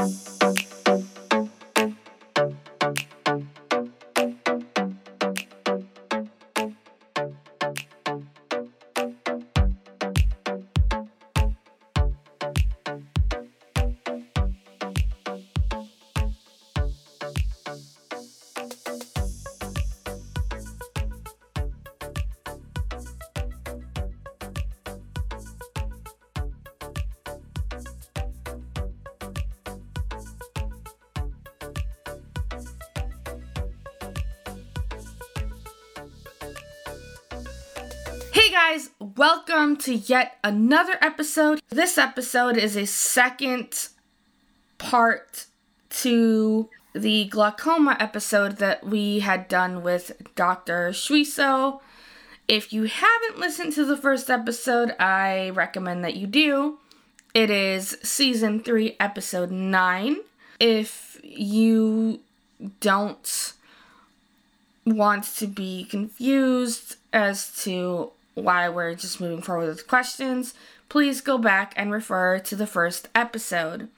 Hey guys, welcome to yet another episode. This episode is a second part to the glaucoma episode that we had done with Dr. Shuiso. If you haven't listened to the first episode, I recommend that you do. It is season 3, episode 9. If you don't want to be confused as to why we're just moving forward with questions, please go back and refer to the first episode.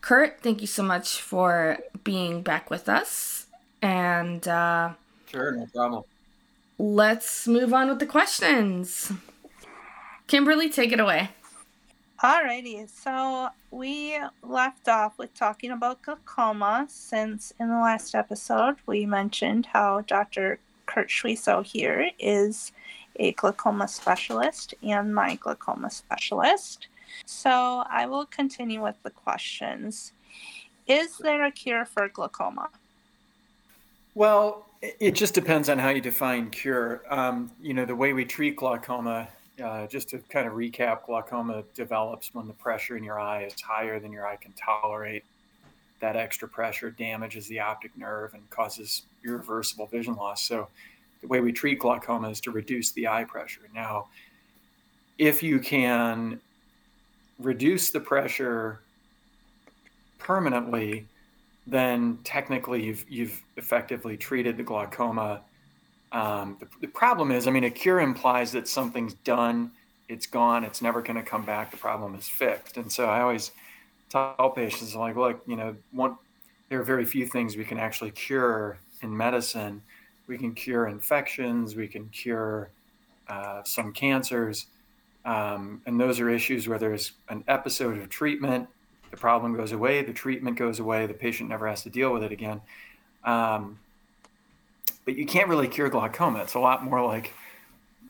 Kurt, thank you so much for being back with us. And uh, sure, no problem. Let's move on with the questions. Kimberly, take it away. Alrighty, so we left off with talking about glaucoma since in the last episode we mentioned how Dr. Kurt Suiso here is a glaucoma specialist and my glaucoma specialist. So I will continue with the questions. Is there a cure for glaucoma? Well, it just depends on how you define cure. Um, you know, the way we treat glaucoma, uh, just to kind of recap, glaucoma develops when the pressure in your eye is higher than your eye can tolerate. That extra pressure damages the optic nerve and causes irreversible vision loss. So, the way we treat glaucoma is to reduce the eye pressure. Now, if you can reduce the pressure permanently, then technically you've you've effectively treated the glaucoma. Um, the, the, problem is, I mean, a cure implies that something's done, it's gone, it's never going to come back. The problem is fixed, and so I always tell patients like, look, you know, one, there are very few things we can actually cure in medicine we can cure infections, we can cure uh, some cancers. Um, and those are issues where there's an episode of treatment, the problem goes away, the treatment goes away, the patient never has to deal with it again. Um, but you can't really cure glaucoma. It's a lot more like,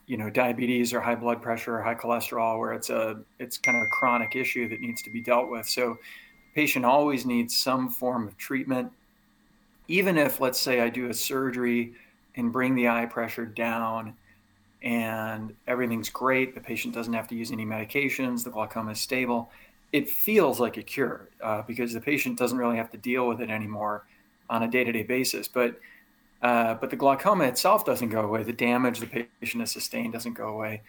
you know, diabetes or high blood pressure or high cholesterol, where it's a it's kind of a chronic issue that needs to be dealt with. So, patient always needs some form of treatment. Even if, let's say, I do a surgery and bring the eye pressure down and everything's great. The patient doesn't have to use any medications. The glaucoma is stable. It feels like a cure uh, because the patient doesn't really have to deal with it anymore on a day-to-day basis. But uh, but the glaucoma itself doesn't go away. The damage the patient has sustained doesn't go away.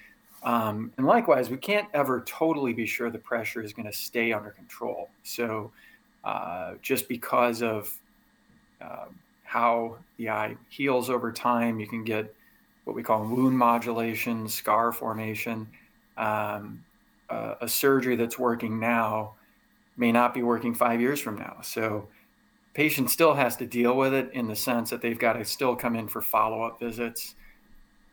Um, and likewise, we can't ever totally be sure the pressure is going to stay under control. So uh, just because of uh, how the eye heals over time. You can get what we call wound modulation, scar formation. Um, uh, a surgery that's working now may not be working five years from now. So, patient still has to deal with it in the sense that they've got to still come in for follow-up visits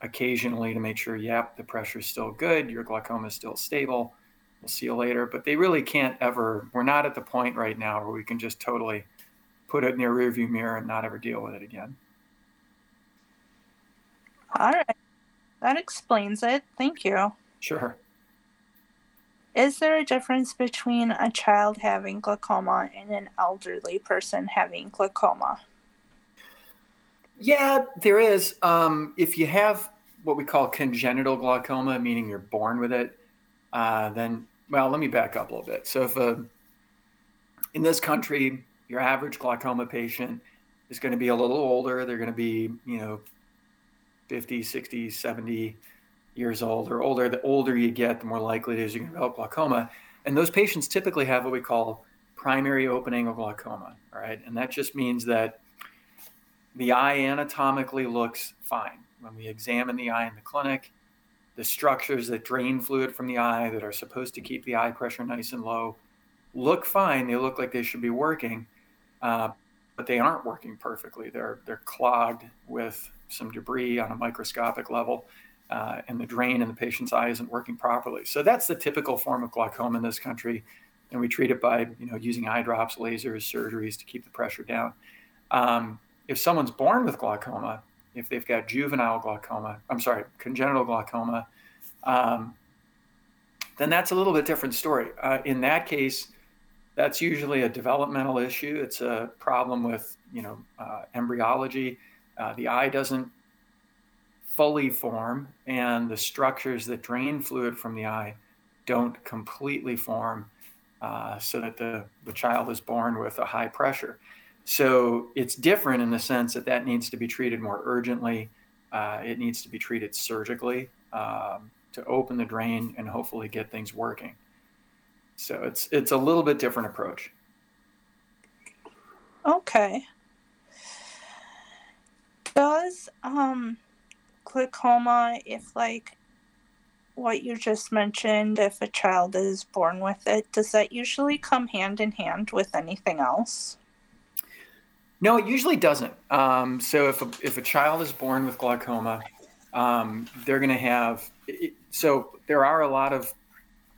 occasionally to make sure, yep, the pressure is still good, your glaucoma is still stable. We'll see you later. But they really can't ever. We're not at the point right now where we can just totally put it in your rearview mirror and not ever deal with it again. All right. That explains it. Thank you. Sure. Is there a difference between a child having glaucoma and an elderly person having glaucoma? Yeah, there is. Um, if you have what we call congenital glaucoma, meaning you're born with it, uh, then, well, let me back up a little bit. So, if a, in this country, your average glaucoma patient is going to be a little older. They're going to be, you know, 50, 60, 70 years old or older. The older you get, the more likely it is you're going to develop glaucoma. And those patients typically have what we call primary open angle glaucoma, all right? And that just means that the eye anatomically looks fine. When we examine the eye in the clinic, the structures that drain fluid from the eye that are supposed to keep the eye pressure nice and low look fine. They look like they should be working, uh, but they aren't working perfectly. They're they're clogged with some debris on a microscopic level, uh, and the drain in the patient's eye isn't working properly. So that's the typical form of glaucoma in this country, and we treat it by you know using eye drops, lasers, surgeries to keep the pressure down. Um, if someone's born with glaucoma, if they've got juvenile glaucoma, I'm sorry, congenital glaucoma, um, then that's a little bit different story. Uh, in that case, that's usually a developmental issue. It's a problem with you know uh, embryology. Uh, the eye doesn't fully form, and the structures that drain fluid from the eye don't completely form, uh, so that the the child is born with a high pressure. So it's different in the sense that that needs to be treated more urgently. Uh, it needs to be treated surgically um, to open the drain and hopefully get things working. So it's it's a little bit different approach. Okay. Does um glaucoma if like what you just mentioned if a child is born with it does that usually come hand in hand with anything else? No, it usually doesn't. Um, so if a, if a child is born with glaucoma, um, they're going to have. It, so there are a lot of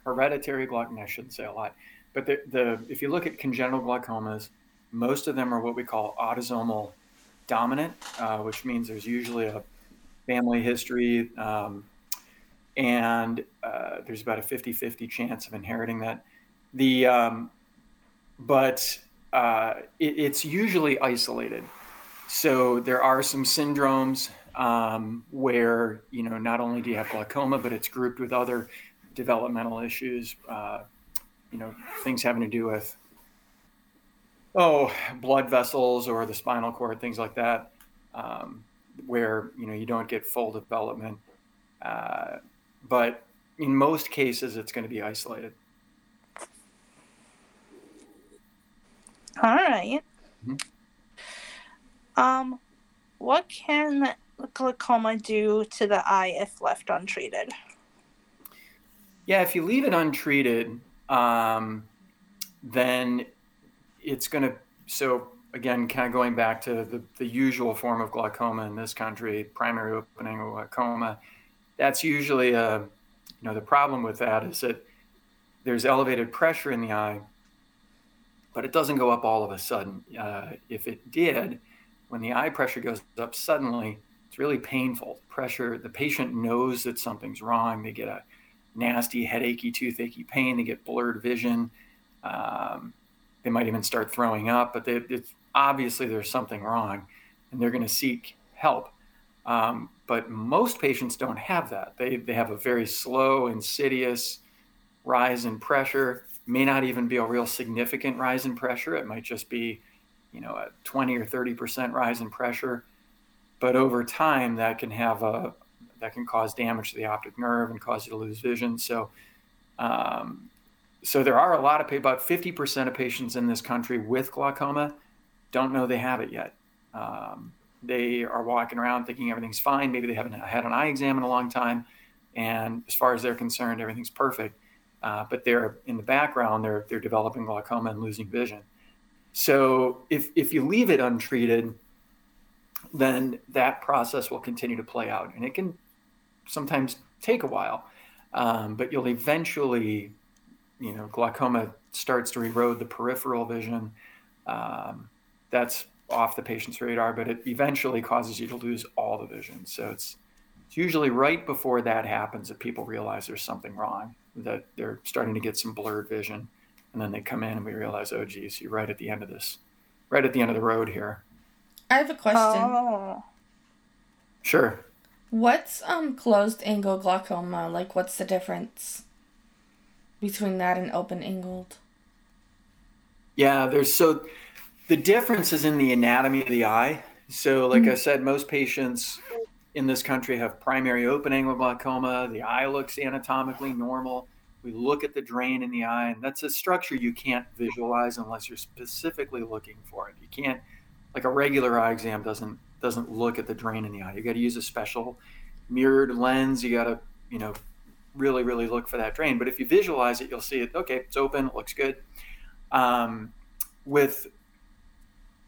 hereditary glaucoma. I shouldn't say a lot, but the, the if you look at congenital glaucomas, most of them are what we call autosomal dominant, uh, which means there's usually a family history, um, and uh, there's about a 50-50 chance of inheriting that. The um, but uh, it, it's usually isolated. So there are some syndromes um, where you know not only do you have glaucoma, but it's grouped with other developmental issues. Uh, you know, things having to do with oh blood vessels or the spinal cord, things like that, um, where you know you don't get full development. Uh, but in most cases, it's going to be isolated. All right. mm-hmm. Um, what can glaucoma do to the eye if left untreated? Yeah, if you leave it untreated, um, then it's going to. So again, kind of going back to the, the usual form of glaucoma in this country, primary open angle glaucoma. That's usually a, you know, the problem with that is that there's elevated pressure in the eye but it doesn't go up all of a sudden. Uh, if it did, when the eye pressure goes up suddenly, it's really painful. Pressure, the patient knows that something's wrong. They get a nasty headachy, toothache pain. They get blurred vision. Um, they might even start throwing up, but they, it's obviously there's something wrong, and they're going to seek help. Um, but most patients don't have that. They, they have a very slow, insidious rise in pressure may not even be a real significant rise in pressure. It might just be, you know, a 20 or 30% rise in pressure. But over time, that can have a that can cause damage to the optic nerve and cause you to lose vision. So, um, so there are a lot of about 50% of patients in this country with glaucoma don't know they have it yet. Um, they are walking around thinking everything's fine. Maybe they haven't had an eye exam in a long time, and as far as they're concerned, everything's perfect uh, but they're in the background, they're they're developing glaucoma and losing vision. So if if you leave it untreated, then that process will continue to play out, and it can sometimes take a while, um, but you'll eventually, you know, glaucoma starts to erode the peripheral vision. Um, that's off the patient's radar, but it eventually causes you to lose all the vision. So it's it's usually right before that happens that people realize there's something wrong that they're starting to get some blurred vision. And then they come in and we realize, oh, geez, you're right at the end of this, right at the end of the road here. I have a question. Oh. Sure. What's um closed angle glaucoma? Like, what's the difference between that and open angled? Yeah, there's so the difference is in the anatomy of the eye. So, like mm-hmm. I said, most patients in this country have primary open angle glaucoma. The eye looks anatomically normal. We look at the drain in the eye, and that's a structure you can't visualize unless you're specifically looking for it. You can't, like a regular eye exam doesn't doesn't look at the drain in the eye. You got to use a special mirrored lens. You got to, you know, really really look for that drain. But if you visualize it, you'll see it. Okay, it's open. It looks good. Um, with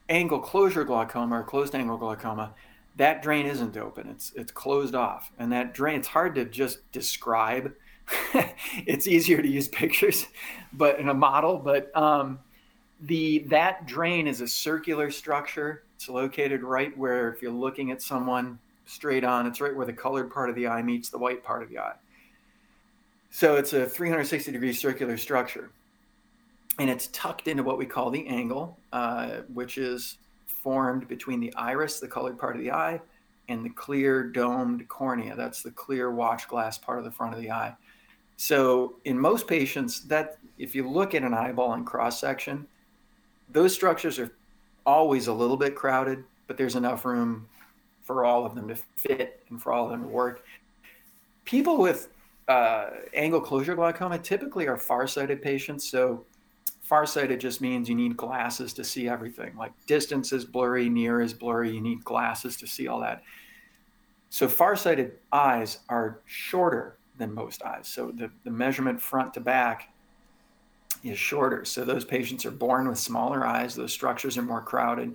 angle closure glaucoma or closed angle glaucoma, that drain isn't open. It's it's closed off, and that drain. It's hard to just describe. it's easier to use pictures, but in a model. But um, the that drain is a circular structure. It's located right where, if you're looking at someone straight on, it's right where the colored part of the eye meets the white part of the eye. So it's a 360 degree circular structure. And it's tucked into what we call the angle, uh, which is formed between the iris, the colored part of the eye, and the clear domed cornea. That's the clear watch glass part of the front of the eye. So in most patients, that if you look at an eyeball in cross section, those structures are always a little bit crowded, but there's enough room for all of them to fit and for all of them to work. People with uh, angle closure glaucoma typically are farsighted patients. So farsighted just means you need glasses to see everything. Like distance is blurry, near is blurry. You need glasses to see all that. So farsighted eyes are shorter than most eyes. So the, the measurement front to back is shorter. So those patients are born with smaller eyes. Those structures are more crowded.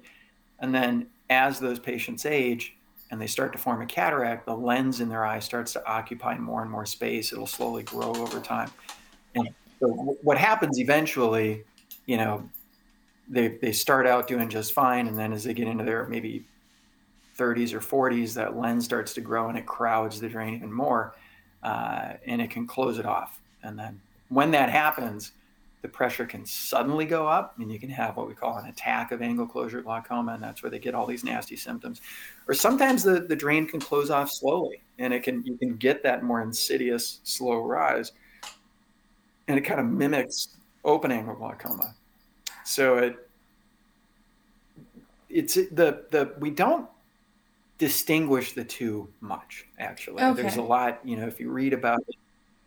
And then as those patients age, and they start to form a cataract, the lens in their eye starts to occupy more and more space. It'll slowly grow over time. And so what happens eventually, you know, they, they start out doing just fine. And then as they get into their maybe 30s or 40s, that lens starts to grow and it crowds the drain even more. Uh, and it can close it off. And then when that happens, the pressure can suddenly go up and you can have what we call an attack of angle closure glaucoma and that's where they get all these nasty symptoms. Or sometimes the, the drain can close off slowly and it can you can get that more insidious slow rise and it kind of mimics open angle glaucoma. So it it's the the we don't distinguish the two much actually. Okay. there's a lot you know if you read about it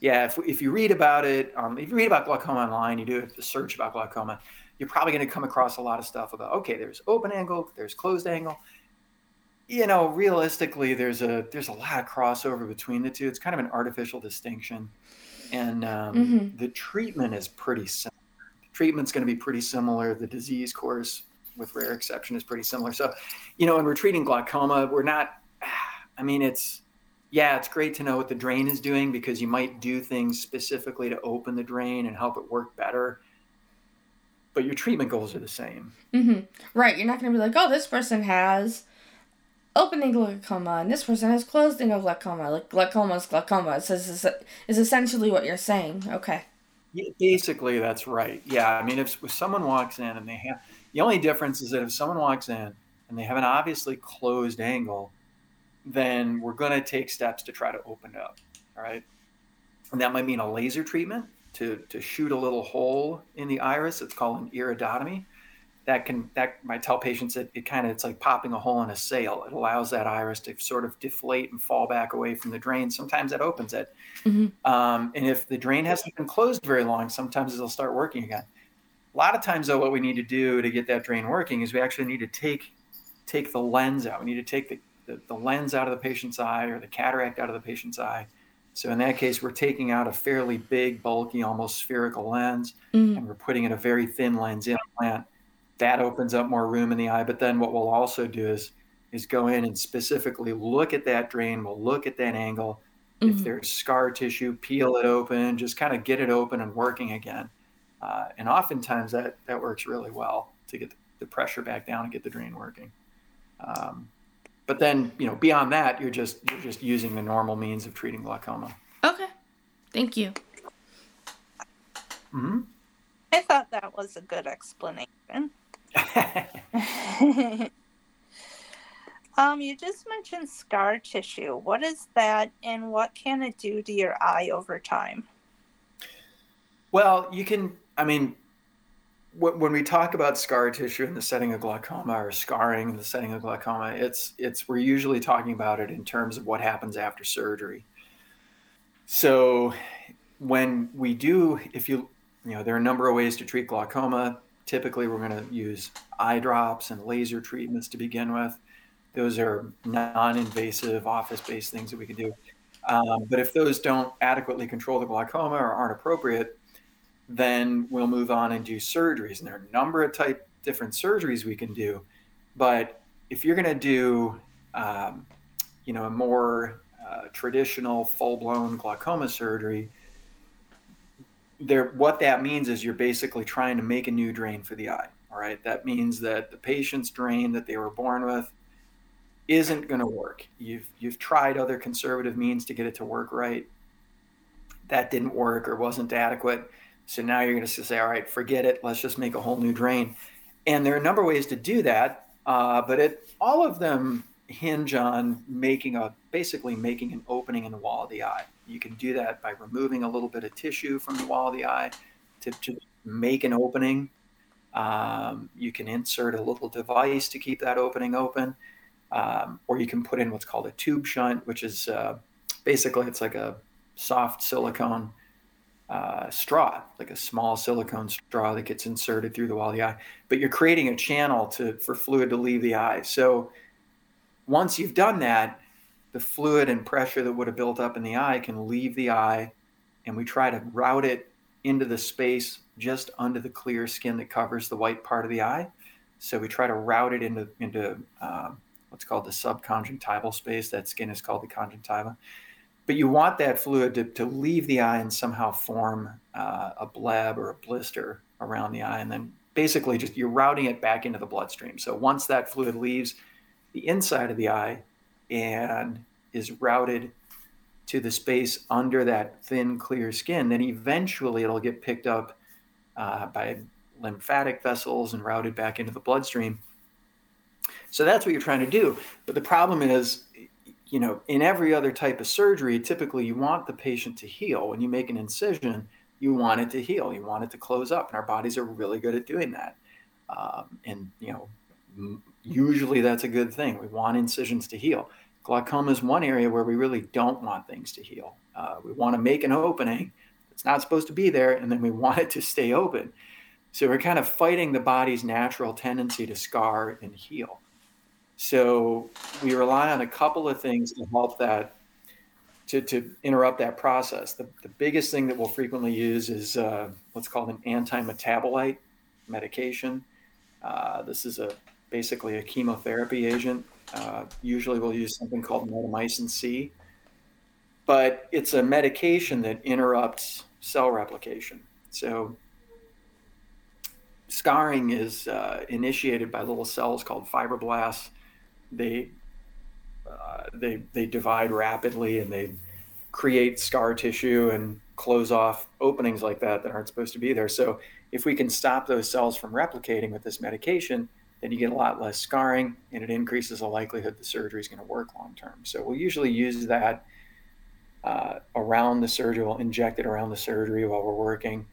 yeah, if, if you read about it, um, if you read about glaucoma online, you do a search about glaucoma, you're probably going to come across a lot of stuff about okay, there's open angle, there's closed angle. You know, realistically, there's a there's a lot of crossover between the two. It's kind of an artificial distinction, and um, mm-hmm. the treatment is pretty similar. The treatment's going to be pretty similar. The disease course, with rare exception, is pretty similar. So, you know, when we're treating glaucoma, we're not. I mean, it's yeah, it's great to know what the drain is doing because you might do things specifically to open the drain and help it work better. But your treatment goals are the same. Mm-hmm. Right. You're not going to be like, oh, this person has open angle glaucoma and this person has closed angle glaucoma. Like glaucoma is glaucoma. It says is essentially what you're saying. Okay. Yeah, basically, that's right. Yeah. I mean, if, if someone walks in and they have the only difference is that if someone walks in and they have an obviously closed angle, then we're going to take steps to try to open it up. All right. And that might mean a laser treatment to, to shoot a little hole in the iris. It's called an iridotomy. That can that might tell patients that it kind of it's like popping a hole in a sail. It allows that iris to sort of deflate and fall back away from the drain. Sometimes that opens it, mm-hmm. um, and if the drain hasn't been closed very long, sometimes it'll start working again. A lot of times, though, what we need to do to get that drain working is we actually need to take take the lens out. We need to take the the, the lens out of the patient's eye or the cataract out of the patient's eye. So in that case, we're taking out a fairly big, bulky, almost spherical lens, mm. and we're putting in a very thin lens implant. That opens up more room in the eye. But then what we'll also do is is go in and specifically look at that drain. We'll look at that angle. Mm-hmm. If there's scar tissue, peel it open, just kind of get it open and working again. Uh, and oftentimes that that works really well to get the pressure back down and get the drain working. Um, but then, you know, beyond that, you're just you're just using the normal means of treating glaucoma. Okay. Thank you. hmm I thought that was a good explanation. um, you just mentioned scar tissue. What is that and what can it do to your eye over time? Well, you can I mean, when we talk about scar tissue in the setting of glaucoma or scarring in the setting of glaucoma, it's it's we're usually talking about it in terms of what happens after surgery. So when we do, if you you know, there are a number of ways to treat glaucoma. Typically, we're going to use eye drops and laser treatments to begin with. Those are non-invasive, office-based things that we can do. Um, but if those don't adequately control the glaucoma or aren't appropriate, then we'll move on and do surgeries. And there are a number of type different surgeries we can do. But if you're going to do, um, you know, a more uh, traditional full-blown glaucoma surgery, there, what that means is you're basically trying to make a new drain for the eye. All right, that means that the patient's drain that they were born with isn't going to work. You've you've tried other conservative means to get it to work right. That didn't work or wasn't adequate. So now you're going to say, all right, forget it. Let's just make a whole new drain. And there are a number of ways to do that, uh, but it all of them hinge on making a basically making an opening in the wall of the eye. You can do that by removing a little bit of tissue from the wall of the eye to, to make an opening. Um, you can insert a little device to keep that opening open, um, or you can put in what's called a tube shunt, which is uh, basically it's like a soft silicone uh, straw, like a small silicone straw that gets inserted through the wall of the eye. But you're creating a channel to for fluid to leave the eye. So once you've done that, the fluid and pressure that would have built up in the eye can leave the eye, and we try to route it into the space just under the clear skin that covers the white part of the eye. So we try to route it into into um, what's called the subconjunctival space. That skin is called the conjunctiva but you want that fluid to, to leave the eye and somehow form uh, a bleb or a blister around the eye and then basically just you're routing it back into the bloodstream. So once that fluid leaves the inside of the eye and is routed to the space under that thin clear skin then eventually it'll get picked up uh, by lymphatic vessels and routed back into the bloodstream. So that's what you're trying to do. But the problem is you know, in every other type of surgery, typically you want the patient to heal. When you make an incision, you want it to heal. You want it to close up, and our bodies are really good at doing that. Um, and you know, usually that's a good thing. We want incisions to heal. Glaucoma is one area where we really don't want things to heal. Uh, we want to make an opening that's not supposed to be there, and then we want it to stay open. So we're kind of fighting the body's natural tendency to scar and heal. So we rely on a couple of things to help that, to, to interrupt that process. The, the biggest thing that we'll frequently use is uh, what's called an anti-metabolite medication. Uh, this is a basically a chemotherapy agent. Uh, usually we'll use something called mitomycin C, but it's a medication that interrupts cell replication. So scarring is uh, initiated by little cells called fibroblasts they uh, they they divide rapidly and they create scar tissue and close off openings like that that aren't supposed to be there. So if we can stop those cells from replicating with this medication, then you get a lot less scarring and it increases the likelihood the surgery is going to work long term. So we'll usually use that uh, around the surgery. We'll inject it around the surgery while we're working.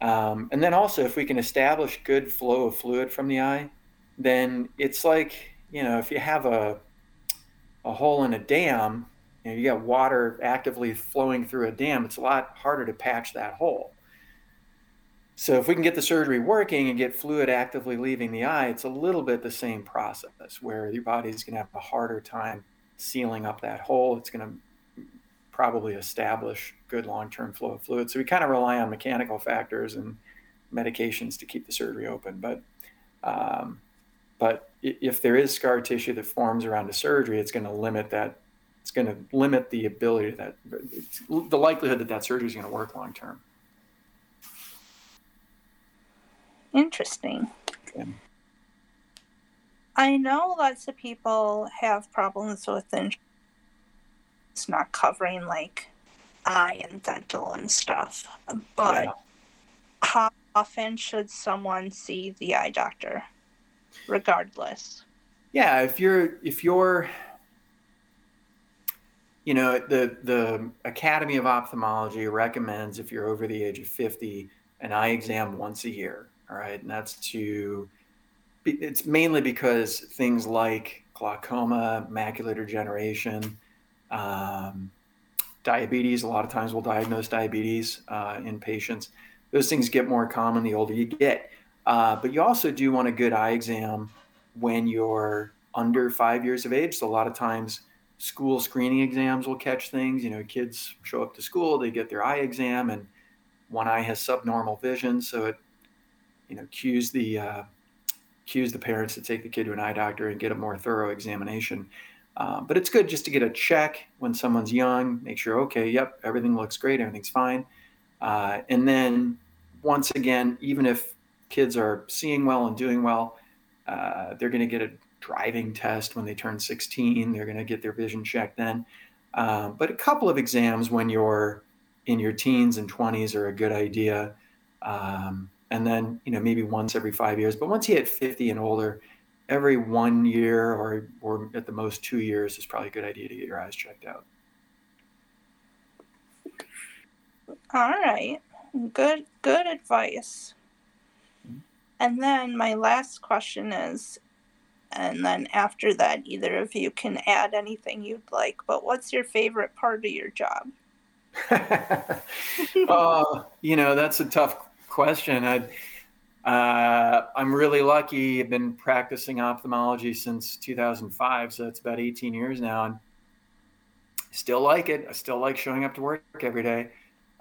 Um, and then also, if we can establish good flow of fluid from the eye, then it's like you know, if you have a a hole in a dam, know, you got water actively flowing through a dam, it's a lot harder to patch that hole. So if we can get the surgery working and get fluid actively leaving the eye, it's a little bit the same process where your body's going to have a harder time sealing up that hole. It's going to probably establish good long-term flow of fluid. So we kind of rely on mechanical factors and medications to keep the surgery open. But um, but if there is scar tissue that forms around a surgery, it's going to limit that. It's going to limit the ability that the likelihood that that surgery is going to work long term. Interesting. Okay. I know lots of people have problems with insurance not covering like eye and dental and stuff, but yeah. how often should someone see the eye doctor? Regardless. Yeah, if you're if you're you know the the Academy of Ophthalmology recommends if you're over the age of 50 an eye exam once a year, all right? And that's to it's mainly because things like glaucoma, macular degeneration, um, diabetes. A lot of times we'll diagnose diabetes uh, in patients. Those things get more common the older you get. Uh, but you also do want a good eye exam when you're under five years of age. So a lot of times, school screening exams will catch things. You know, kids show up to school, they get their eye exam, and one eye has subnormal vision, so it you know cues the uh, cues the parents to take the kid to an eye doctor and get a more thorough examination. Uh, but it's good just to get a check when someone's young, make sure, okay, yep, everything looks great, everything's fine. Uh, and then once again, even if kids are seeing well and doing well, uh, they're going to get a driving test when they turn 16. They're going to get their vision checked then. Um, but a couple of exams when you're in your teens and 20s are a good idea. Um, and then, you know, maybe once every five years. But once you hit 50 and older, every one year or, or at the most two years is probably a good idea to get your eyes checked out. All right. Good good advice. And then my last question is and then after that either of you can add anything you'd like, but what's your favorite part of your job? uh, you know, that's a tough question. I uh, I'm really lucky. I've been practicing ophthalmology since 2005, so it's about 18 years now, and I still like it. I still like showing up to work every day.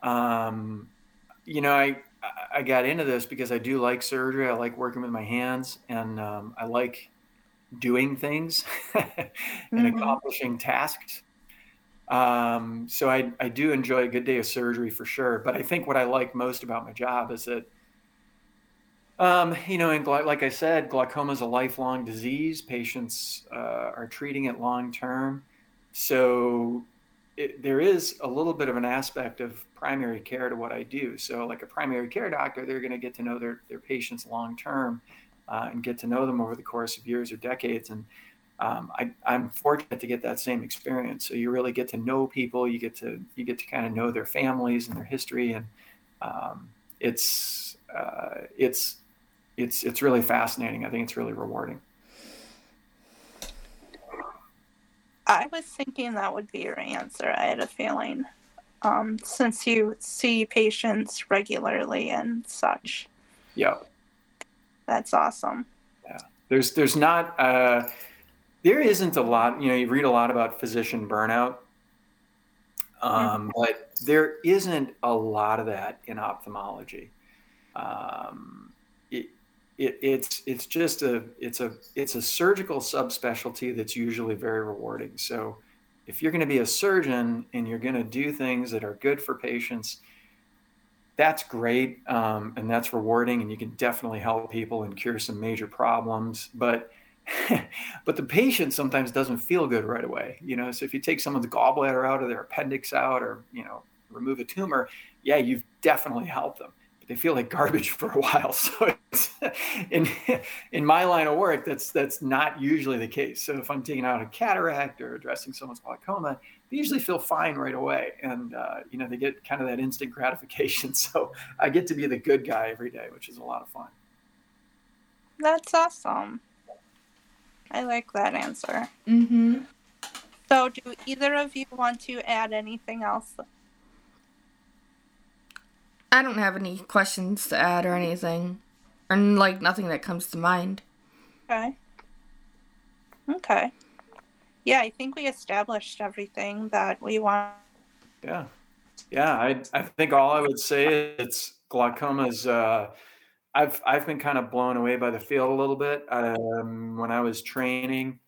Um, you know, I I got into this because I do like surgery. I like working with my hands, and um, I like doing things and mm-hmm. accomplishing tasks. Um, so I I do enjoy a good day of surgery for sure. But I think what I like most about my job is that. Um, you know, and like I said, glaucoma is a lifelong disease. Patients uh, are treating it long term. So it, there is a little bit of an aspect of primary care to what I do. So, like a primary care doctor, they're going to get to know their, their patients long term uh, and get to know them over the course of years or decades. And um, I, am fortunate to get that same experience. So you really get to know people. You get to you get to kind of know their families and their history, and um, it's uh, it's it's it's really fascinating. I think it's really rewarding. I was thinking that would be your answer. I had a feeling, um, since you see patients regularly and such. Yeah. That's awesome. Yeah. There's there's not uh, there isn't a lot. You know, you read a lot about physician burnout, um, but there isn't a lot of that in ophthalmology. Um, it, it's it's just a it's a it's a surgical subspecialty that's usually very rewarding. So if you're going to be a surgeon and you're going to do things that are good for patients, that's great um, and that's rewarding, and you can definitely help people and cure some major problems. But but the patient sometimes doesn't feel good right away. You know, so if you take someone's gallbladder out or their appendix out, or you know, remove a tumor, yeah, you've definitely helped them they feel like garbage for a while. So in in my line of work, that's that's not usually the case. So if I'm taking out a cataract or addressing someone's glaucoma, they usually feel fine right away, and uh, you know they get kind of that instant gratification. So I get to be the good guy every day, which is a lot of fun. That's awesome. I like that answer. Mm-hmm. So, do either of you want to add anything else I don't have any questions to add or anything. Or like nothing that comes to mind. Okay. Okay. Yeah, I think we established everything that we want. Yeah. Yeah, I I think all I would say is glaucoma's uh I've I've been kind of blown away by the field a little bit. Um, when I was training,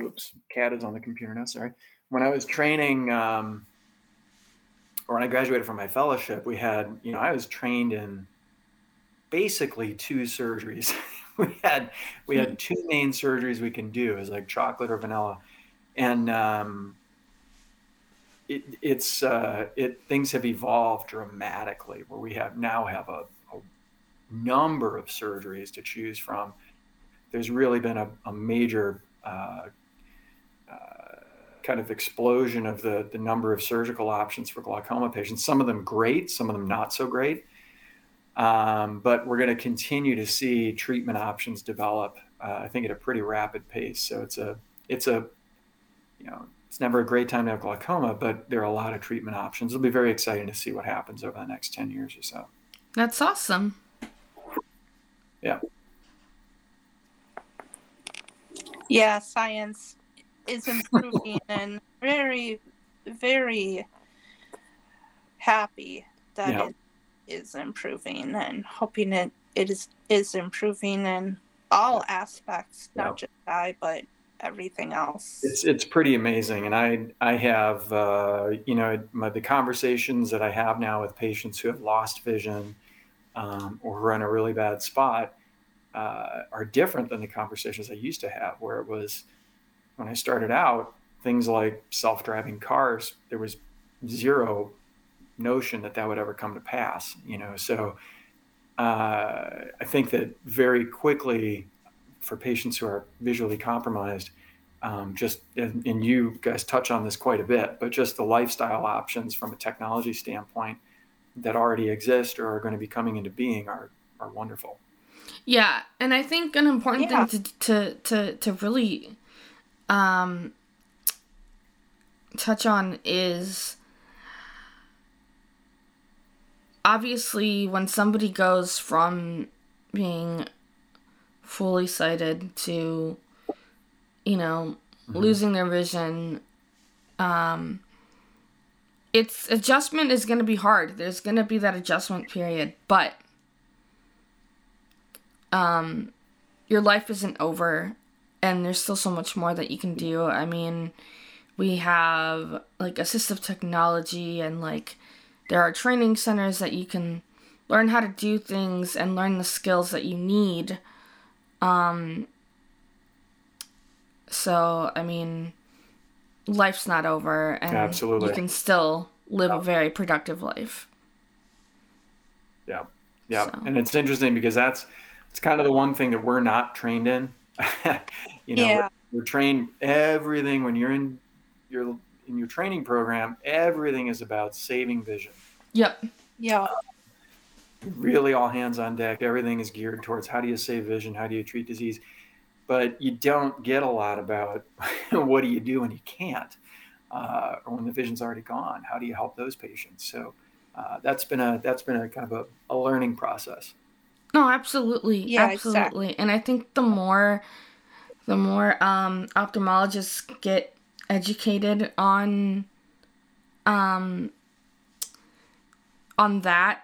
oops, cat is on the computer now. Sorry. When I was training um, or when I graduated from my fellowship, we had, you know, I was trained in basically two surgeries. we had we had two main surgeries we can do, is like chocolate or vanilla, and um, it, it's uh, it things have evolved dramatically where we have now have a, a number of surgeries to choose from. There's really been a, a major uh, kind of explosion of the, the number of surgical options for glaucoma patients. Some of them great, some of them not so great. Um, but we're going to continue to see treatment options develop. Uh, I think at a pretty rapid pace. So it's a it's a you know it's never a great time to have glaucoma, but there are a lot of treatment options. It'll be very exciting to see what happens over the next ten years or so. That's awesome. Yeah. Yeah, science is improving and very, very happy that yeah. it is improving and hoping it, it is, is improving in all aspects, not just I, but everything else. It's it's pretty amazing, and I I have uh, you know my, the conversations that I have now with patients who have lost vision um, or who are in a really bad spot uh, are different than the conversations I used to have, where it was when I started out things like self-driving cars. There was zero notion that that would ever come to pass, you know. So uh, I think that very quickly for patients who are visually compromised, um, just and, and, you guys touch on this quite a bit, but just the lifestyle options from a technology standpoint that already exist or are going to be coming into being are are wonderful. Yeah, and I think an important yeah. thing to to to to really um, touch on is obviously when somebody goes from being fully sighted to you know mm-hmm. losing their vision um it's adjustment is going to be hard there's going to be that adjustment period but um your life isn't over and there's still so much more that you can do i mean we have like assistive technology and like there are training centers that you can learn how to do things and learn the skills that you need um, so, I mean, life's not over, and Absolutely. you can still live a very productive life. Yeah, yeah, so. and it's interesting because that's it's kind of the one thing that we're not trained in. you know, yeah. we're, we're trained everything when you're in your in your training program. Everything is about saving vision. Yep. Yeah really all hands on deck. Everything is geared towards how do you save vision? How do you treat disease? But you don't get a lot about what do you do when you can't, uh, or when the vision's already gone. How do you help those patients? So uh, that's been a that's been a kind of a, a learning process. No, absolutely, yeah, absolutely. Exactly. And I think the more the more um, ophthalmologists get educated on um, on that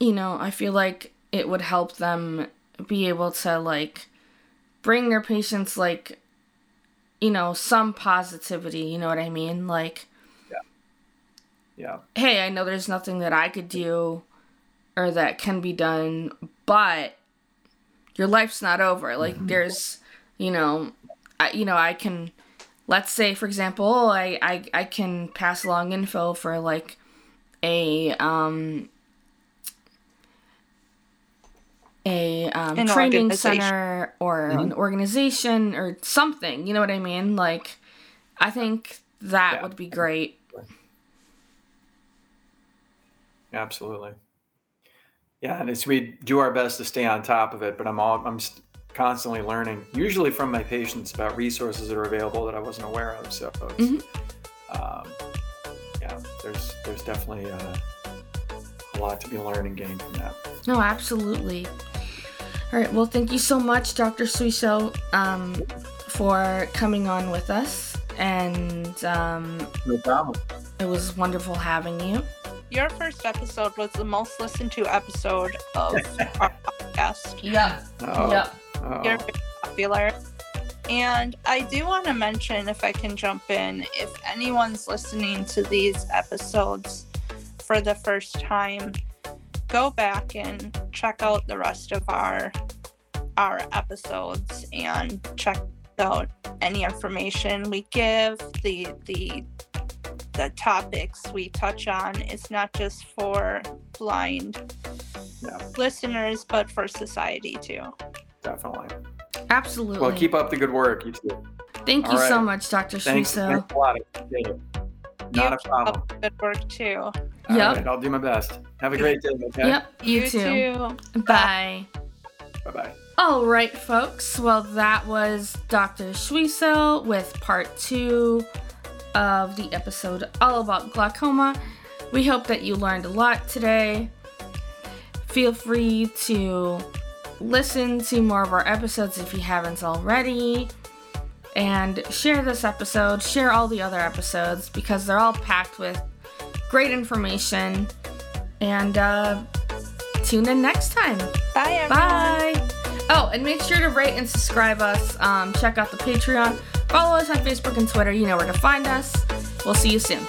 you know, I feel like it would help them be able to like bring their patients like you know, some positivity, you know what I mean? Like Yeah. Yeah. Hey, I know there's nothing that I could do or that can be done, but your life's not over. Like mm-hmm. there's, you know, I you know, I can let's say for example, I I I can pass along info for like a um a um, training center or mm-hmm. an organization or something. You know what I mean? Like, I think that yeah. would be great. Absolutely. Yeah, and it's we do our best to stay on top of it, but I'm all I'm constantly learning, usually from my patients about resources that are available that I wasn't aware of. So, mm-hmm. um, yeah, there's there's definitely uh, a lot to be learned and gained from that. No, absolutely. All right. Well, thank you so much, Dr. Suiso, um, for coming on with us. And um, no problem. It was wonderful having you. Your first episode was the most listened to episode of our podcast. Yeah. Oh. Yep. Oh. You're very popular. And I do want to mention, if I can jump in, if anyone's listening to these episodes for the first time, go back and check out the rest of our our episodes and check out any information we give the the the topics we touch on is not just for blind yeah. listeners but for society too definitely absolutely well keep up the good work you too thank All you right. so much dr thanks, thanks a lot. not a problem good work too yep. Right, I'll do my best. Have a great day. Okay? Yep. You, you too. too. Bye. Bye bye. All right, folks. Well, that was Dr. Suiso with part two of the episode all about glaucoma. We hope that you learned a lot today. Feel free to listen to more of our episodes if you haven't already. And share this episode, share all the other episodes because they're all packed with great information And uh, tune in next time. Bye, everyone. Bye. Oh, and make sure to rate and subscribe us. Um, check out the Patreon. Follow us on Facebook and Twitter. You know where to find us. We'll see you soon.